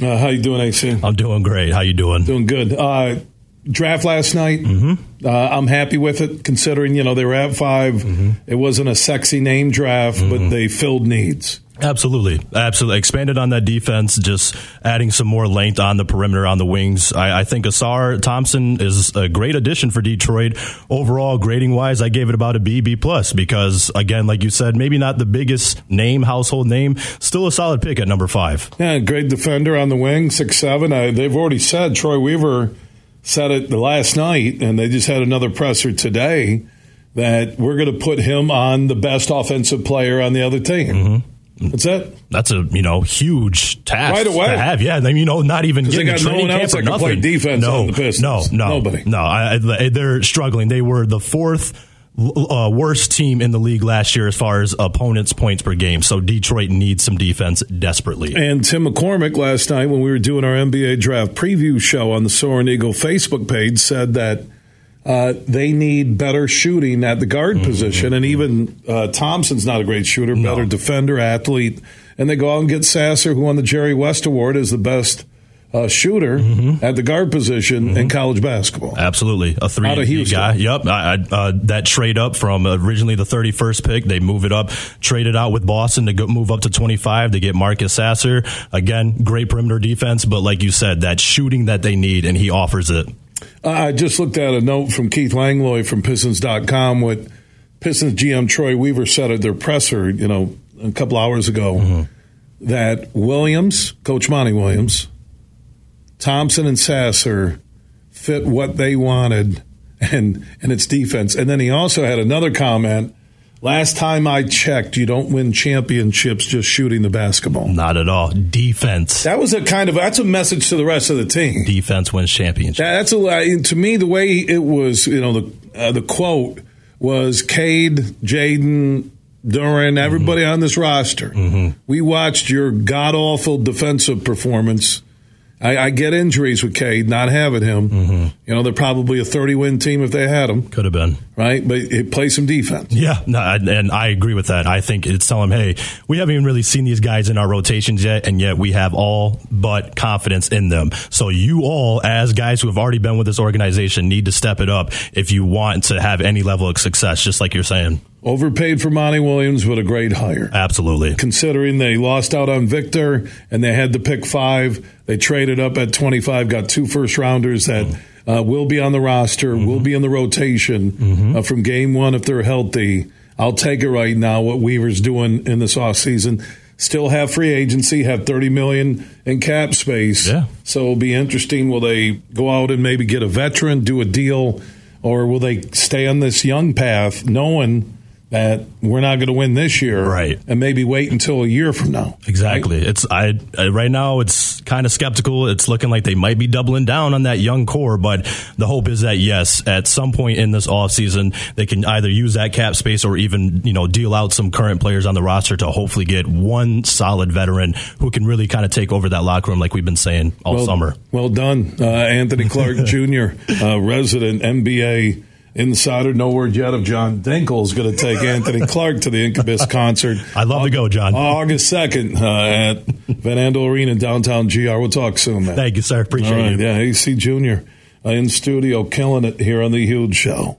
Uh, how you doing, AC? I'm doing great. How you doing? Doing good. Uh, draft last night. Mm-hmm. Uh, I'm happy with it, considering you know they were at 5 Mm-hmm. It wasn't a sexy name draft, but they filled needs. Absolutely, absolutely. Expanded on that defense, just adding some more length on the perimeter on the wings. I, I think Ausar Thompson is a great addition for Detroit. Overall, grading wise, I gave it about a B, B plus because again, like you said, maybe not the biggest name, household name, still a solid pick at number five. Yeah, great defender on the wing, six seven. Uh, they've already said Troy Weaver said it the last night, and they just had another presser today that we're going to put him on the best offensive player on the other team. Mm-hmm. That's it. That's a you know huge task Right away. to have. Yeah, you know, not even they getting got a no training one camp else or can play nothing. defense no, on the Pistons. No, no, Nobody. No, I, I- they're struggling. They were the fourth uh, worst team in the league last year as far as opponents' points per game. So Detroit needs some defense desperately. And Tim McCormick last night, when we were doing our NBA draft preview show on the Soaring Eagle Facebook page, said that uh, they need better shooting at the guard Mm-hmm. position. And even uh, Thompson's not a great shooter, better defender, athlete. And they go out and get Sasser, who won the Jerry West Award as the best uh, shooter Mm-hmm. at the guard position in college basketball. Absolutely, a three Out of Houston. guy. Yep, I, I, uh, that trade up from originally the 31st pick, they move it up, traded it out with Boston to go, move up to 25 to get Marcus Sasser. Again, great perimeter defense, but like you said, that shooting that they need, and he offers it. Uh, I just looked at a note from Keith Langlois from Pistons.com. What Pistons GM Troy Weaver said at their presser, you know, a couple hours ago, that Williams, Coach Monty Williams, Thompson and Sasser fit what they wanted and and its defense. And then he also had another comment. Last time I checked, you don't win championships just shooting the basketball. Not at all. Defense. That was a kind of that's a message to the rest of the team. Defense wins championships. That- That's a. To me, the way it was, you know, the uh, the quote was Cade, Jaden, Duren, everybody on this roster. We watched your god awful defensive performance. I, I get injuries with Cade, not having him. Mm-hmm. You know, they're probably a 30 win team if they had him, Could have been. right? But it, play some defense. Yeah, no, I- and I agree with that. I think it's telling them, hey, we haven't even really seen these guys in our rotations yet, and yet we have all but confidence in them. So you all, as guys who have already been with this organization, need to step it up if you want to have any level of success, just like you're saying. Overpaid for Monty Williams, but a great hire. Absolutely. considering they lost out on Victor and they had to pick five. They traded up at 25, got two first rounders that uh, will be on the roster, will be in the rotation uh, from game one if they're healthy. I'll take it right now what Weaver's doing in this offseason. Still have free agency, have 30 million in cap space. Yeah. So it'll be interesting. Will they go out and maybe get a veteran, do a deal, or will they stay on this young path knowing that we're not going to win this year? Right. And maybe wait until a year from now. Exactly. It's I, I right now it's kind of skeptical. It's looking like they might be doubling down on that young core, but the hope is that yes, at some point in this offseason, they can either use that cap space or even, you know, deal out some current players on the roster to hopefully get one solid veteran who can really kind of take over that locker room like we've been saying all Well, summer. Well done, uh, Anthony Clark Jr., uh, resident NBA insider. No word yet if John Dinkel is going to take Anthony Clark to the Incubus concert. I'd love to go, John. August 2nd uh, at Van Andel Arena, downtown GR. We'll talk soon, man. Thank you, sir. Appreciate it. you. yeah, AC Jr. Uh, in studio, killing it here on The Huge Show.